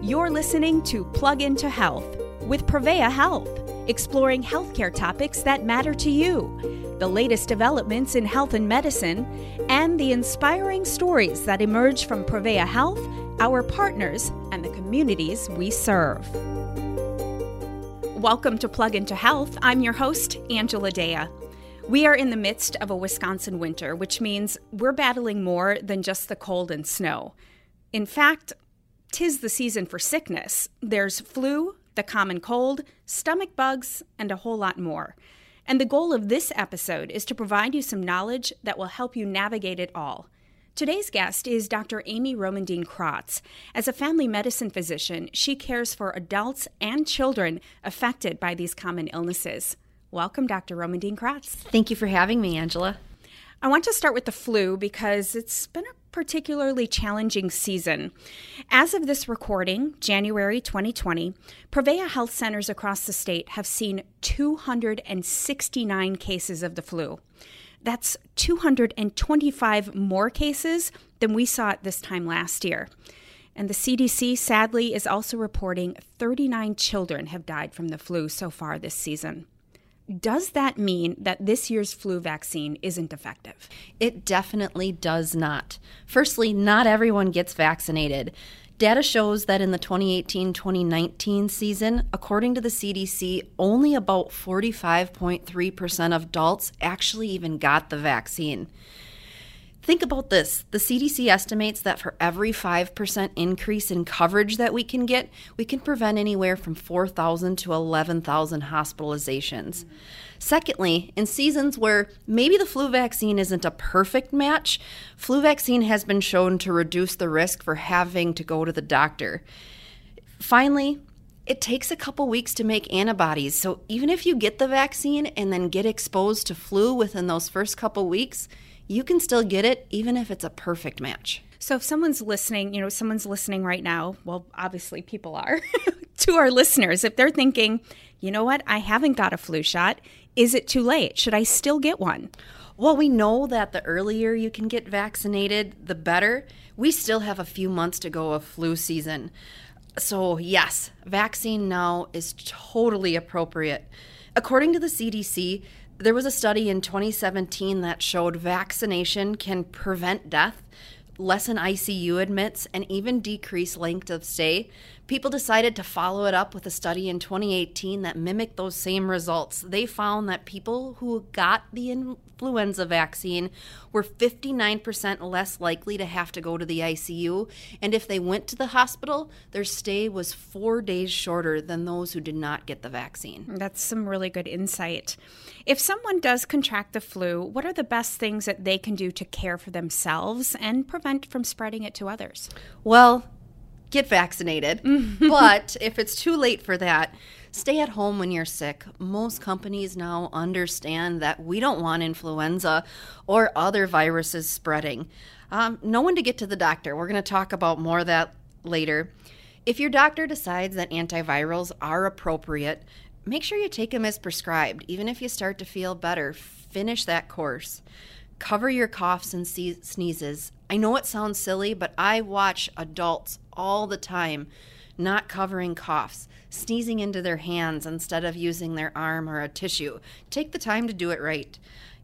You're listening to Plug into Health with Prevea Health, exploring healthcare topics that matter to you, the latest developments in health and medicine, and the inspiring stories that emerge from Prevea Health, our partners, and the communities we serve. Welcome to Plug into Health. I'm your host, Angela Dea. We are in the midst of a Wisconsin winter, which means we're battling more than just the cold and snow. In fact, tis the season for sickness. There's flu, the common cold, stomach bugs, and a whole lot more. And the goal of this episode is to provide you some knowledge that will help you navigate it all. Today's guest is Dr. Amy Romandine Kratz. As a family medicine physician, she cares for adults and children affected by these common illnesses. Welcome, Dr. Romandine Kratz. Thank you for having me, Angela. I want to start with the flu because it's been a particularly challenging season. As of this recording, January 2020, Prevea health centers across the state have seen 269 cases of the flu. That's 225 more cases than we saw at this time last year. And the CDC sadly is also reporting 39 children have died from the flu so far this season. Does that mean that this year's flu vaccine isn't effective? It definitely does not. Firstly, not everyone gets vaccinated. Data shows that in the 2018 2019 season, according to the CDC, only about 45.3% of adults actually even got the vaccine. Think about this. The CDC estimates that for every 5% increase in coverage that we can get, we can prevent anywhere from 4,000 to 11,000 hospitalizations. Secondly, in seasons where maybe the flu vaccine isn't a perfect match, flu vaccine has been shown to reduce the risk for having to go to the doctor. Finally, it takes a couple weeks to make antibodies. So even if you get the vaccine and then get exposed to flu within those first couple weeks, you can still get it even if it's a perfect match. So if someone's listening, you know, someone's listening right now, well, obviously people are, to our listeners, if they're thinking, you know what, I haven't got a flu shot, is it too late? Should I still get one? Well, we know that the earlier you can get vaccinated, the better. We still have a few months to go of flu season. So, yes, vaccine now is totally appropriate. According to the CDC, there was a study in 2017 that showed vaccination can prevent death, lessen ICU admits, and even decrease length of stay People decided to follow it up with a study in 2018 that mimicked those same results. They found that people who got the influenza vaccine were 59% less likely to have to go to the ICU, and if they went to the hospital, their stay was four days shorter than those who did not get the vaccine. That's some really good insight. If someone does contract the flu, what are the best things that they can do to care for themselves and prevent from spreading it to others? Well, get vaccinated. but if it's too late for that, stay at home when you're sick. Most companies now understand that we don't want influenza or other viruses spreading. Um, know when to get to the doctor. We're going to talk about more of that later. If your doctor decides that antivirals are appropriate, make sure you take them as prescribed. Even if you start to feel better, finish that course. Cover your coughs and sneezes. I know it sounds silly, but I watch adults all the time not covering coughs, sneezing into their hands instead of using their arm or a tissue. Take the time to do it right.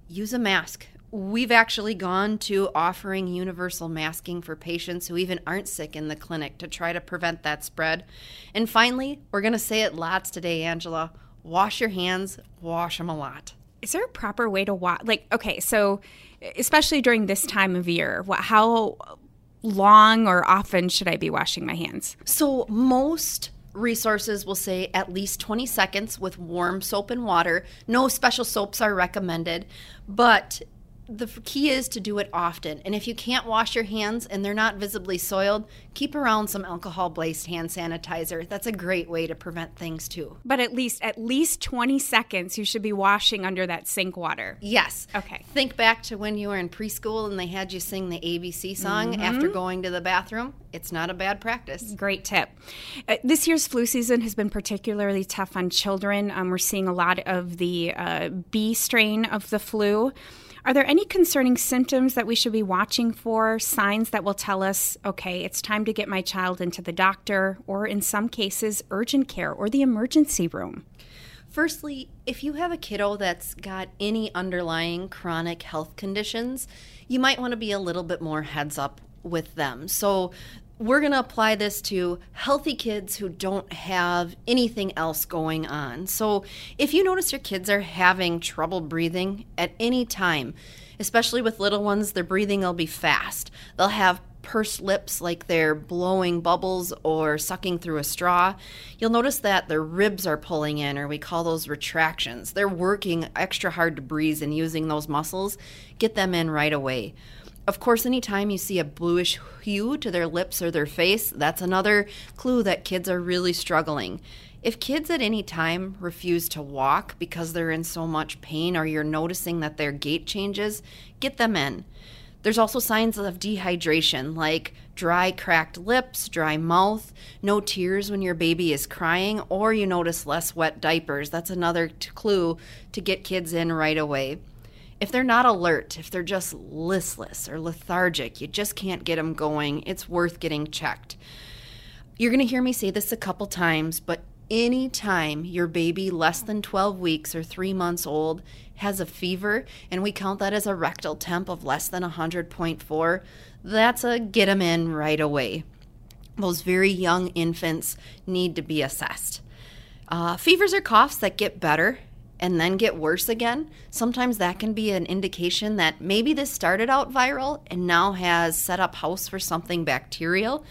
Use a mask. We've actually gone to offering universal masking for patients who even aren't sick in the clinic to try to prevent that spread. And finally, we're going to say it lots today, Angela wash your hands, wash them a lot. Is there a proper way to wash? Like, okay, so especially during this time of year, how long or often should I be washing my hands? So, most resources will say at least 20 seconds with warm soap and water. No special soaps are recommended, but the key is to do it often. And if you can't wash your hands and they're not visibly soiled, keep around some alcohol based hand sanitizer. That's a great way to prevent things too. But at least at least 20 seconds you should be washing under that sink water. Yes. Okay. Think back to when you were in preschool and they had you sing the ABC song mm-hmm. after going to the bathroom. It's not a bad practice. Great tip. Uh, this year's flu season has been particularly tough on children. Um, we're seeing a lot of the uh, B strain of the flu. Are there any concerning symptoms that we should be watching for, signs that will tell us, okay, it's time to get my child into the doctor, or in some cases, urgent care or the emergency room? Firstly, if you have a kiddo that's got any underlying chronic health conditions, you might want to be a little bit more heads up with them. So, we're going to apply this to healthy kids who don't have anything else going on. So, if you notice your kids are having trouble breathing at any time, especially with little ones, their breathing will be fast. They'll have pursed lips like they're blowing bubbles or sucking through a straw. You'll notice that their ribs are pulling in, or we call those retractions. They're working extra hard to breathe and using those muscles. Get them in right away. Of course, anytime you see a bluish hue to their lips or their face, that's another clue that kids are really struggling. If kids at any time refuse to walk because they're in so much pain or you're noticing that their gait changes, get them in. There's also signs of dehydration like dry, cracked lips, dry mouth, no tears when your baby is crying, or you notice less wet diapers. That's another t- clue to get kids in right away. If they're not alert, if they're just listless or lethargic, you just can't get them going, it's worth getting checked. You're going to hear me say this a couple times, but anytime your baby less than 12 weeks or 3 months old has a fever and we count that as a rectal temp of less than 100.4, that's a get them in right away. Those very young infants need to be assessed. Uh, fevers or coughs that get better and then get worse again, sometimes that can be an indication that maybe this started out viral and now has set up house for something bacterial.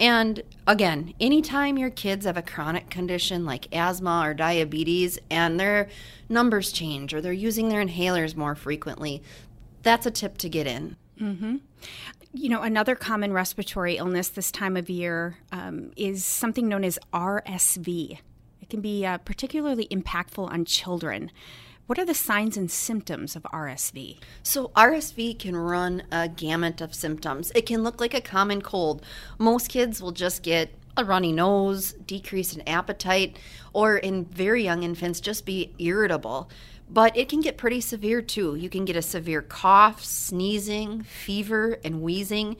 And again, anytime your kids have a chronic condition like asthma or diabetes and their numbers change or they're using their inhalers more frequently, that's a tip to get in. Mm-hmm. You know, another common respiratory illness this time of year um, is something known as RSV can be uh, particularly impactful on children. What are the signs and symptoms of RSV? So, RSV can run a gamut of symptoms. It can look like a common cold. Most kids will just get a runny nose, decrease in appetite, or in very young infants, just be irritable. But it can get pretty severe too. You can get a severe cough, sneezing, fever, and wheezing.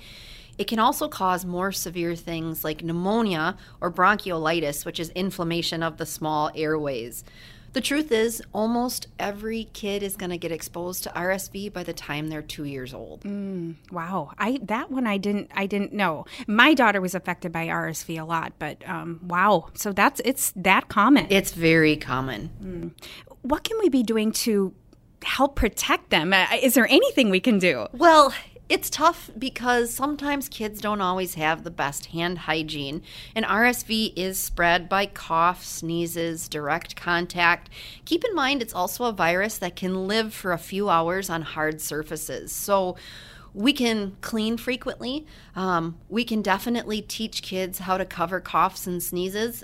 It can also cause more severe things like pneumonia or bronchiolitis, which is inflammation of the small airways. The truth is, almost every kid is going to get exposed to RSV by the time they're two years old. Mm, wow, I that one I didn't I didn't know. My daughter was affected by RSV a lot, but um, wow, so that's it's that common. It's very common. Mm. What can we be doing to help protect them? Uh, is there anything we can do? Well, it's tough because sometimes kids don't always have the best hand hygiene, and RSV is spread by cough, sneezes, direct contact. Keep in mind, it's also a virus that can live for a few hours on hard surfaces. So, we can clean frequently. Um, we can definitely teach kids how to cover coughs and sneezes.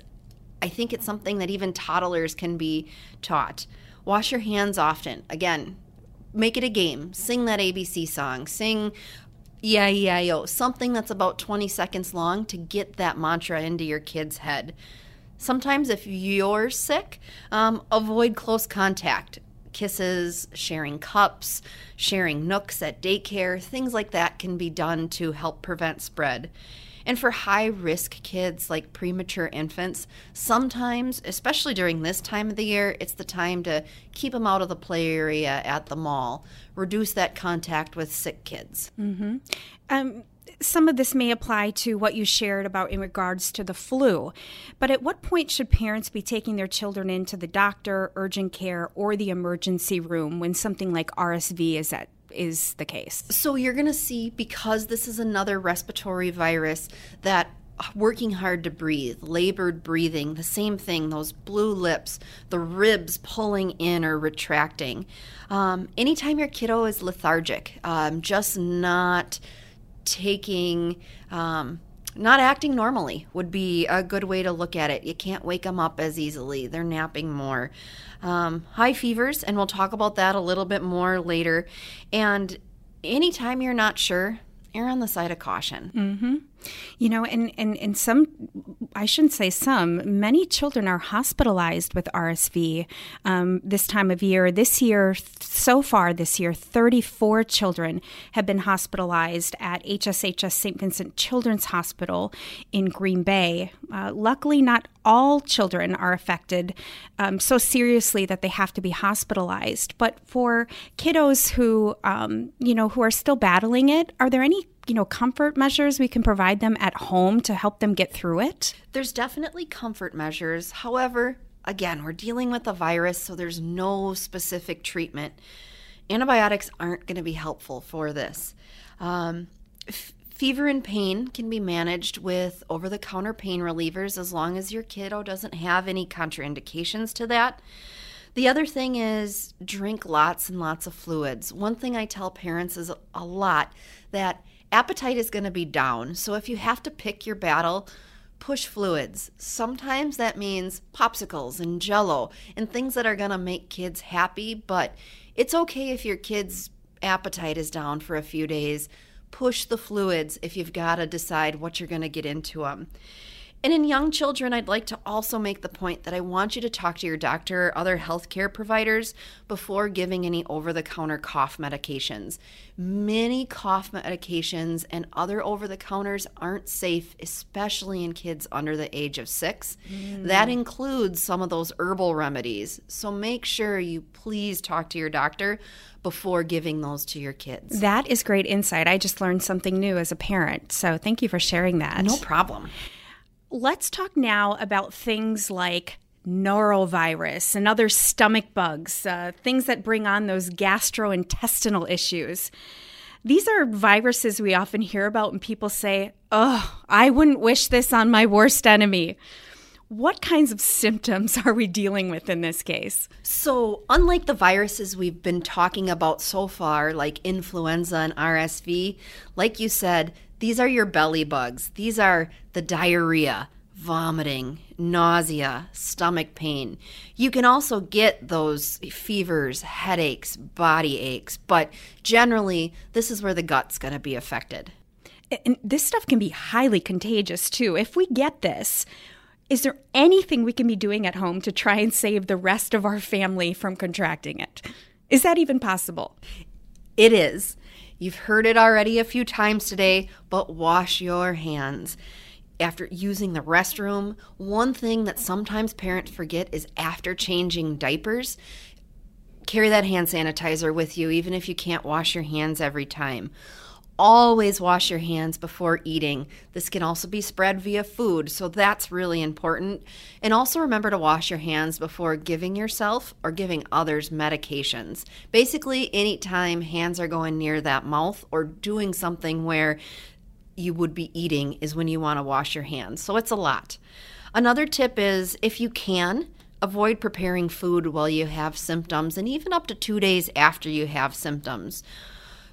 I think it's something that even toddlers can be taught. Wash your hands often. Again, make it a game. Sing that ABC song. Sing yeah, yeah, yo, something that's about 20 seconds long to get that mantra into your kid's head. Sometimes, if you're sick, um, avoid close contact. Kisses, sharing cups, sharing nooks at daycare, things like that can be done to help prevent spread. And for high risk kids like premature infants, sometimes, especially during this time of the year, it's the time to keep them out of the play area at the mall, reduce that contact with sick kids. Mm-hmm. Um, some of this may apply to what you shared about in regards to the flu, but at what point should parents be taking their children into the doctor, urgent care, or the emergency room when something like RSV is at is the case. So you're going to see because this is another respiratory virus that working hard to breathe, labored breathing, the same thing, those blue lips, the ribs pulling in or retracting. Um, anytime your kiddo is lethargic, um, just not taking, um, not acting normally would be a good way to look at it. You can't wake them up as easily, they're napping more um, high fevers, and we'll talk about that a little bit more later. And anytime you're not sure, err on the side of caution. Mm-hmm. You know, and, and, and some I shouldn't say some, many children are hospitalized with RSV um, this time of year. This year, so far this year, 34 children have been hospitalized at HSHS St. Vincent Children's Hospital in Green Bay. Uh, luckily, not all children are affected um, so seriously that they have to be hospitalized. But for kiddos who, um, you know, who are still battling it, are there any you know comfort measures we can provide them at home to help them get through it? There's definitely comfort measures. However, again, we're dealing with a virus, so there's no specific treatment. Antibiotics aren't going to be helpful for this. Um, f- fever and pain can be managed with over the counter pain relievers as long as your kiddo doesn't have any contraindications to that. The other thing is drink lots and lots of fluids. One thing I tell parents is a lot that appetite is going to be down. So if you have to pick your battle, push fluids. Sometimes that means popsicles and jello and things that are going to make kids happy, but it's okay if your kid's appetite is down for a few days. Push the fluids if you've got to decide what you're going to get into them. And in young children, I'd like to also make the point that I want you to talk to your doctor or other healthcare providers before giving any over the counter cough medications. Many cough medications and other over the counters aren't safe, especially in kids under the age of six. Mm. That includes some of those herbal remedies. So make sure you please talk to your doctor before giving those to your kids. That is great insight. I just learned something new as a parent. So thank you for sharing that. No problem. Let's talk now about things like norovirus and other stomach bugs, uh, things that bring on those gastrointestinal issues. These are viruses we often hear about, and people say, Oh, I wouldn't wish this on my worst enemy. What kinds of symptoms are we dealing with in this case? So, unlike the viruses we've been talking about so far, like influenza and RSV, like you said, these are your belly bugs. These are the diarrhea, vomiting, nausea, stomach pain. You can also get those fevers, headaches, body aches, but generally, this is where the gut's going to be affected. And this stuff can be highly contagious too. If we get this, is there anything we can be doing at home to try and save the rest of our family from contracting it? Is that even possible? It is. You've heard it already a few times today, but wash your hands. After using the restroom, one thing that sometimes parents forget is after changing diapers, carry that hand sanitizer with you, even if you can't wash your hands every time. Always wash your hands before eating. This can also be spread via food, so that's really important. And also remember to wash your hands before giving yourself or giving others medications. Basically, anytime hands are going near that mouth or doing something where you would be eating is when you want to wash your hands. So it's a lot. Another tip is if you can, avoid preparing food while you have symptoms and even up to two days after you have symptoms.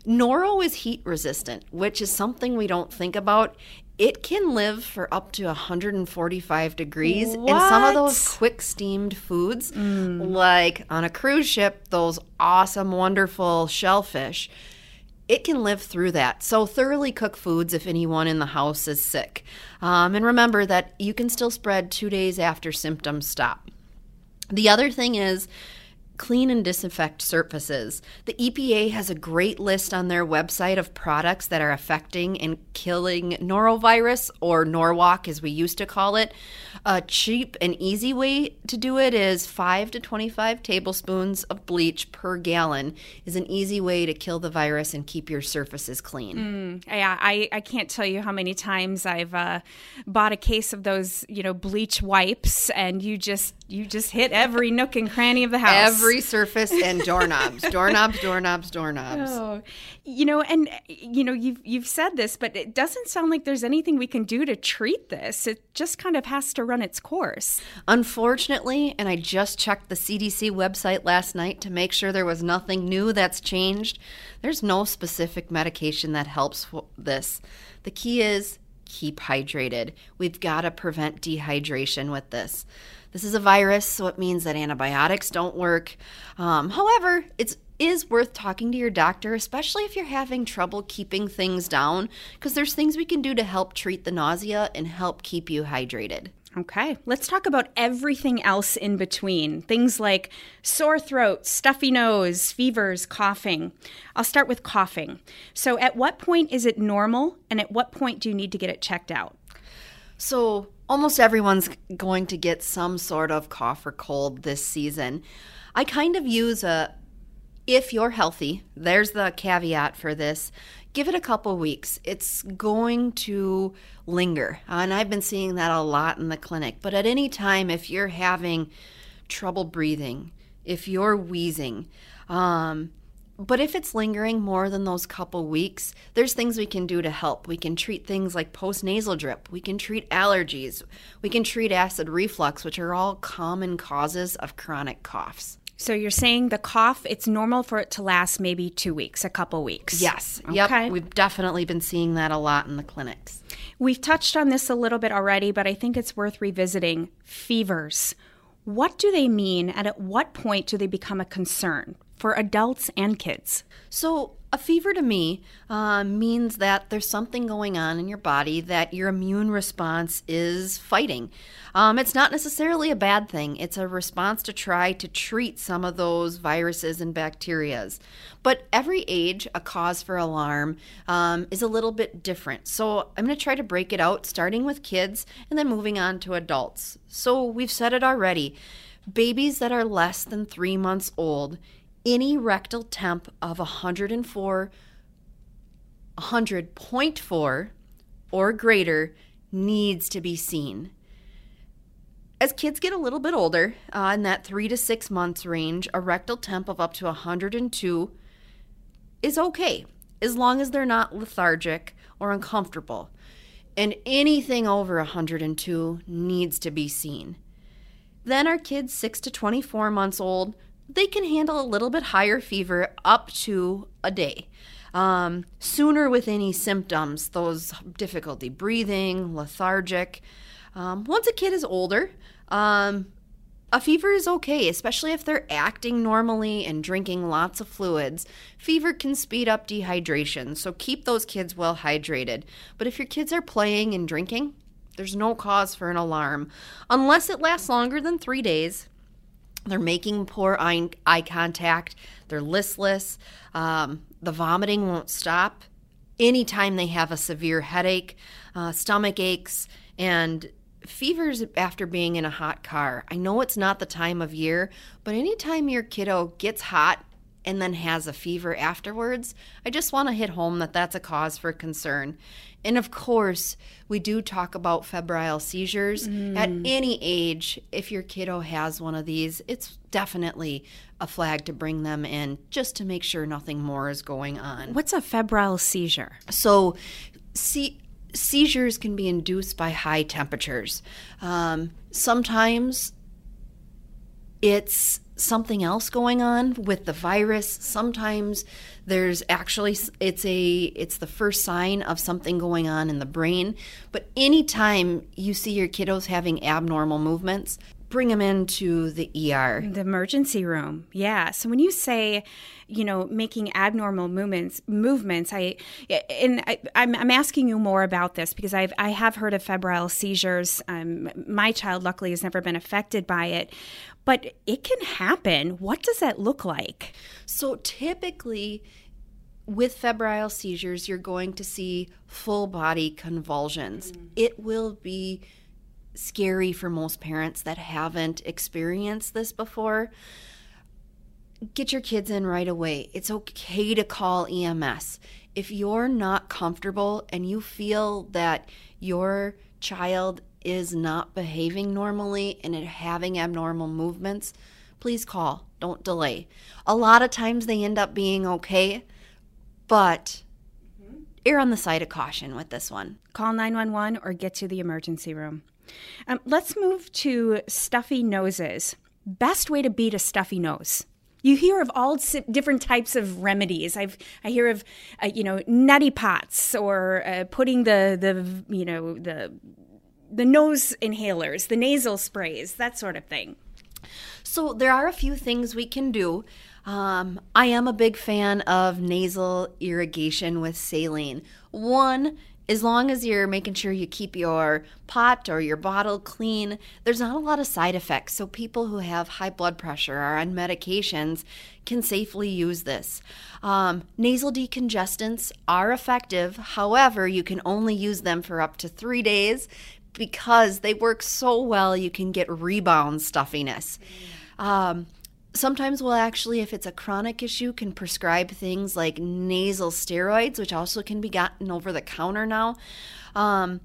Noro is heat resistant, which is something we don't think about. It can live for up to 145 degrees. What? And some of those quick steamed foods, mm. like on a cruise ship, those awesome, wonderful shellfish, it can live through that. So, thoroughly cook foods if anyone in the house is sick. Um, and remember that you can still spread two days after symptoms stop. The other thing is, clean and disinfect surfaces. The EPA has a great list on their website of products that are affecting and killing norovirus, or Norwalk as we used to call it. A cheap and easy way to do it is 5 to 25 tablespoons of bleach per gallon is an easy way to kill the virus and keep your surfaces clean. Mm, yeah, I, I can't tell you how many times I've uh, bought a case of those, you know, bleach wipes and you just you just hit every nook and cranny of the house. Every surface and doorknobs, doorknobs, doorknobs, doorknobs. Oh, you know, and you know, you've you've said this, but it doesn't sound like there's anything we can do to treat this. It just kind of has to run its course. Unfortunately, and I just checked the CDC website last night to make sure there was nothing new that's changed. There's no specific medication that helps this. The key is keep hydrated. We've got to prevent dehydration with this. This is a virus, so it means that antibiotics don't work. Um, however, it's is worth talking to your doctor, especially if you're having trouble keeping things down, because there's things we can do to help treat the nausea and help keep you hydrated. Okay, let's talk about everything else in between. Things like sore throat, stuffy nose, fevers, coughing. I'll start with coughing. So, at what point is it normal, and at what point do you need to get it checked out? So, almost everyone's going to get some sort of cough or cold this season. I kind of use a if you're healthy, there's the caveat for this. Give it a couple weeks. It's going to linger. And I've been seeing that a lot in the clinic. But at any time, if you're having trouble breathing, if you're wheezing, um, but if it's lingering more than those couple weeks, there's things we can do to help. We can treat things like postnasal drip. We can treat allergies. We can treat acid reflux, which are all common causes of chronic coughs. So you're saying the cough, it's normal for it to last maybe two weeks, a couple weeks. Yes. Okay. Yep. We've definitely been seeing that a lot in the clinics. We've touched on this a little bit already, but I think it's worth revisiting. Fevers. What do they mean, and at what point do they become a concern for adults and kids? So, a fever to me uh, means that there's something going on in your body that your immune response is fighting. Um, it's not necessarily a bad thing, it's a response to try to treat some of those viruses and bacterias. But every age, a cause for alarm um, is a little bit different. So, I'm going to try to break it out, starting with kids and then moving on to adults. So, we've said it already babies that are less than three months old any rectal temp of 104 100.4 or greater needs to be seen. As kids get a little bit older, uh, in that three to six months range, a rectal temp of up to 102 is okay, as long as they're not lethargic or uncomfortable. And anything over 102 needs to be seen. Then our kids 6 to 24 months old they can handle a little bit higher fever up to a day. Um, sooner with any symptoms, those difficulty breathing, lethargic. Um, once a kid is older, um, a fever is okay, especially if they're acting normally and drinking lots of fluids. Fever can speed up dehydration, so keep those kids well hydrated. But if your kids are playing and drinking, there's no cause for an alarm. Unless it lasts longer than three days, they're making poor eye, eye contact. They're listless. Um, the vomiting won't stop. Anytime they have a severe headache, uh, stomach aches, and fevers after being in a hot car. I know it's not the time of year, but anytime your kiddo gets hot and then has a fever afterwards, I just want to hit home that that's a cause for concern. And of course, we do talk about febrile seizures. Mm. At any age, if your kiddo has one of these, it's definitely a flag to bring them in just to make sure nothing more is going on. What's a febrile seizure? So, see, seizures can be induced by high temperatures. Um, sometimes it's something else going on with the virus. Sometimes there's actually it's a it's the first sign of something going on in the brain. But anytime you see your kiddos having abnormal movements bring them into the ER. The emergency room. Yeah. So when you say, you know, making abnormal movements, movements, I and I, am I'm, I'm asking you more about this because I've I have heard of febrile seizures. Um, my child, luckily, has never been affected by it, but it can happen. What does that look like? So typically. With febrile seizures, you're going to see full body convulsions. Mm. It will be scary for most parents that haven't experienced this before. Get your kids in right away. It's okay to call EMS. If you're not comfortable and you feel that your child is not behaving normally and having abnormal movements, please call. Don't delay. A lot of times they end up being okay, but mm-hmm. err on the side of caution with this one. Call 911 or get to the emergency room. Um, let's move to stuffy noses. Best way to beat a stuffy nose. You hear of all different types of remedies. I've I hear of uh, you know neti pots or uh, putting the the you know the the nose inhalers, the nasal sprays, that sort of thing. So there are a few things we can do. Um, I am a big fan of nasal irrigation with saline. One, as long as you're making sure you keep your pot or your bottle clean, there's not a lot of side effects. So, people who have high blood pressure or are on medications can safely use this. Um, nasal decongestants are effective, however, you can only use them for up to three days because they work so well, you can get rebound stuffiness. Um, sometimes we'll actually if it's a chronic issue can prescribe things like nasal steroids which also can be gotten over the counter now. Um,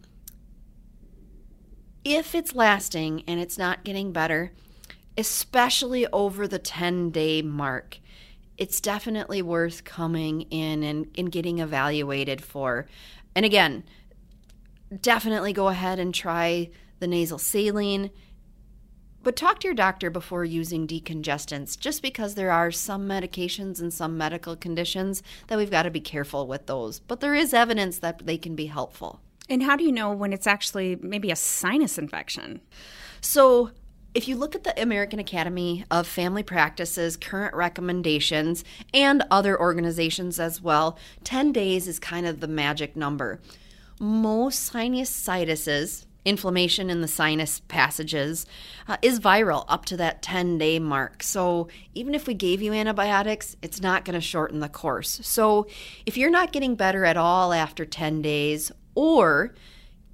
if it's lasting and it's not getting better especially over the 10 day mark it's definitely worth coming in and, and getting evaluated for. And again definitely go ahead and try the nasal saline but talk to your doctor before using decongestants, just because there are some medications and some medical conditions that we've got to be careful with those. But there is evidence that they can be helpful. And how do you know when it's actually maybe a sinus infection? So, if you look at the American Academy of Family Practices current recommendations and other organizations as well, 10 days is kind of the magic number. Most sinusitis, inflammation in the sinus passages uh, is viral up to that 10 day mark. So, even if we gave you antibiotics, it's not going to shorten the course. So, if you're not getting better at all after 10 days, or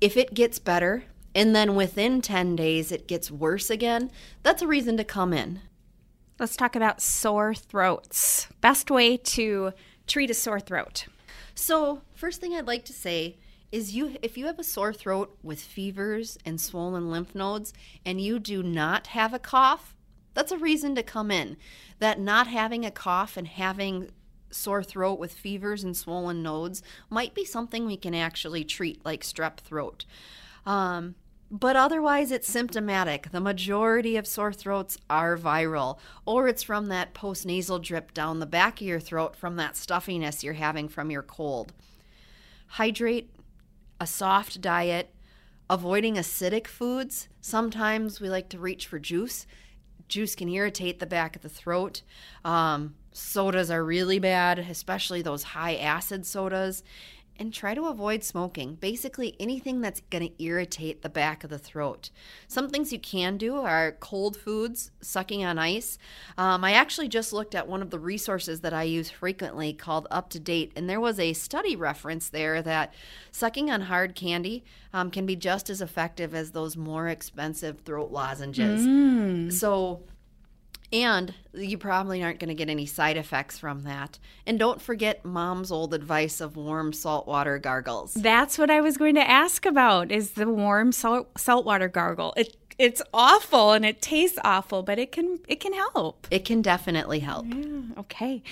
if it gets better and then within 10 days it gets worse again, that's a reason to come in. Let's talk about sore throats. Best way to treat a sore throat. So, first thing I'd like to say is you if you have a sore throat with fevers and swollen lymph nodes and you do not have a cough, that's a reason to come in. That not having a cough and having sore throat with fevers and swollen nodes might be something we can actually treat like strep throat. Um, but otherwise, it's symptomatic. The majority of sore throats are viral, or it's from that postnasal drip down the back of your throat from that stuffiness you're having from your cold. Hydrate a soft diet, avoiding acidic foods. Sometimes we like to reach for juice. Juice can irritate the back of the throat. Um, sodas are really bad, especially those high acid sodas and try to avoid smoking. Basically, anything that's going to irritate the back of the throat. Some things you can do are cold foods, sucking on ice. Um, I actually just looked at one of the resources that I use frequently called Up to Date, and there was a study reference there that sucking on hard candy um, can be just as effective as those more expensive throat lozenges. Mm. So, and you probably aren't going to get any side effects from that. And don't forget mom's old advice of warm saltwater gargles. That's what I was going to ask about is the warm salt saltwater gargle. It it's awful and it tastes awful, but it can it can help. It can definitely help. Yeah, okay.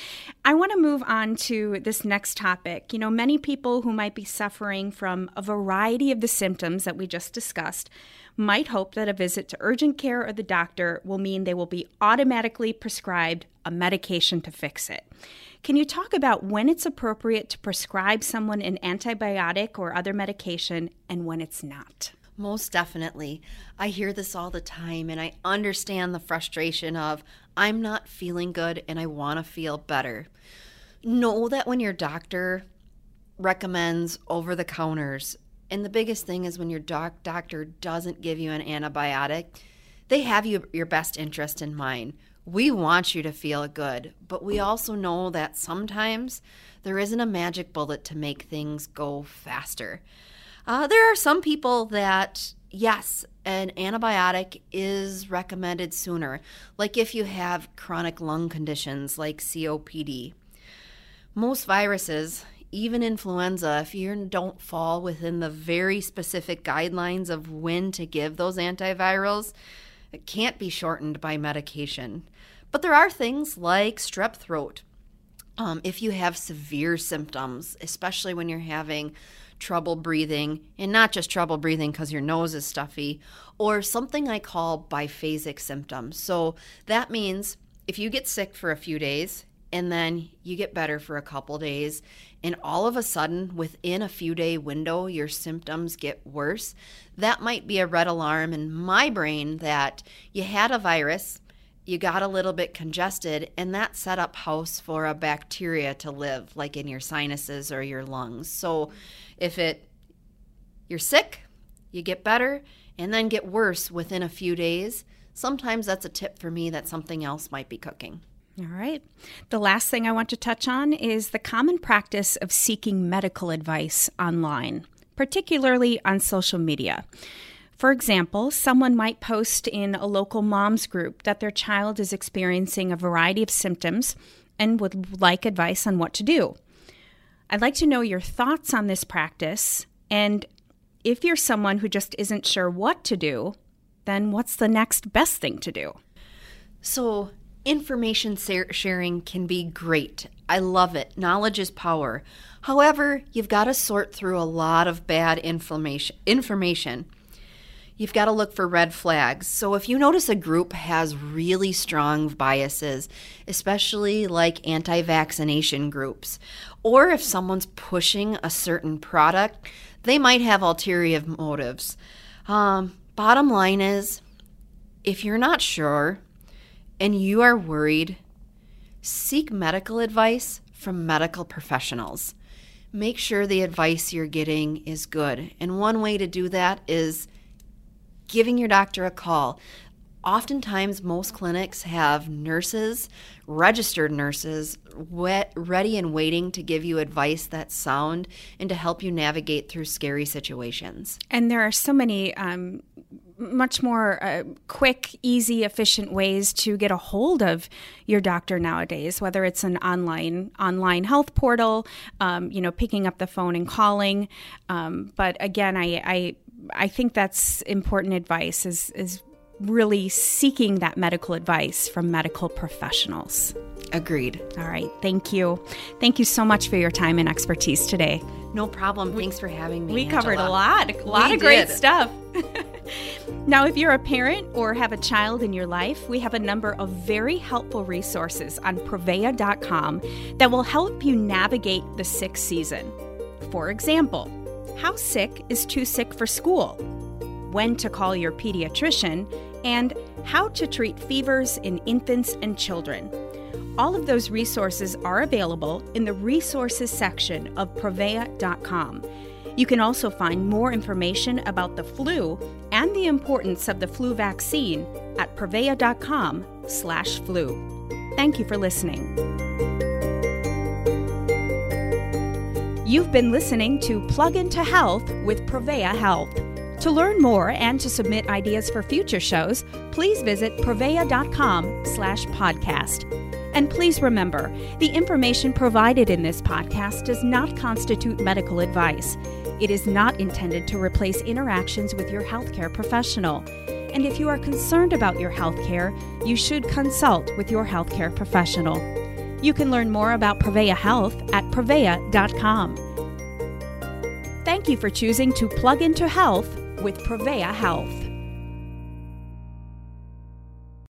I want to move on to this next topic. You know, many people who might be suffering from a variety of the symptoms that we just discussed might hope that a visit to urgent care or the doctor will mean they will be automatically prescribed a medication to fix it. Can you talk about when it's appropriate to prescribe someone an antibiotic or other medication and when it's not? Most definitely. I hear this all the time, and I understand the frustration of I'm not feeling good and I want to feel better. Know that when your doctor recommends over the counters and the biggest thing is when your doc- doctor doesn't give you an antibiotic, they have you, your best interest in mind. We want you to feel good, but we also know that sometimes there isn't a magic bullet to make things go faster. Uh, there are some people that, yes, an antibiotic is recommended sooner, like if you have chronic lung conditions like COPD. Most viruses, even influenza, if you don't fall within the very specific guidelines of when to give those antivirals, it can't be shortened by medication. But there are things like strep throat. Um, if you have severe symptoms, especially when you're having trouble breathing, and not just trouble breathing because your nose is stuffy, or something I call biphasic symptoms. So that means if you get sick for a few days and then you get better for a couple days and all of a sudden within a few day window your symptoms get worse that might be a red alarm in my brain that you had a virus you got a little bit congested, and that set up house for a bacteria to live, like in your sinuses or your lungs. So if it you're sick, you get better, and then get worse within a few days, sometimes that's a tip for me that something else might be cooking. All right. The last thing I want to touch on is the common practice of seeking medical advice online, particularly on social media. For example, someone might post in a local mom's group that their child is experiencing a variety of symptoms and would like advice on what to do. I'd like to know your thoughts on this practice, and if you're someone who just isn't sure what to do, then what's the next best thing to do? So, information sharing can be great. I love it. Knowledge is power. However, you've got to sort through a lot of bad information. You've got to look for red flags. So if you notice a group has really strong biases, especially like anti-vaccination groups, or if someone's pushing a certain product, they might have ulterior motives. Um, bottom line is, if you're not sure, and you are worried, seek medical advice from medical professionals. Make sure the advice you're getting is good. And one way to do that is giving your doctor a call. Oftentimes, most clinics have nurses, registered nurses, wet, ready and waiting to give you advice that's sound and to help you navigate through scary situations. And there are so many um, much more uh, quick, easy, efficient ways to get a hold of your doctor nowadays. Whether it's an online online health portal, um, you know, picking up the phone and calling. Um, but again, I, I I think that's important advice. Is is really seeking that medical advice from medical professionals. Agreed. All right. Thank you. Thank you so much for your time and expertise today. No problem. Thanks for having me. We Angela. covered a lot, a lot we of great stuff. now, if you're a parent or have a child in your life, we have a number of very helpful resources on Prevea.com that will help you navigate the sick season. For example, how sick is too sick for school? When to call your pediatrician, and how to treat fevers in infants and children. All of those resources are available in the resources section of Prevea.com. You can also find more information about the flu and the importance of the flu vaccine at Prevea.com slash flu. Thank you for listening. You've been listening to Plug into Health with Prevea Health. To learn more and to submit ideas for future shows, please visit prevea.com slash podcast. And please remember, the information provided in this podcast does not constitute medical advice. It is not intended to replace interactions with your healthcare professional. And if you are concerned about your healthcare, you should consult with your healthcare professional. You can learn more about Prevea Health at prevea.com. Thank you for choosing to plug into health with Prevea Health.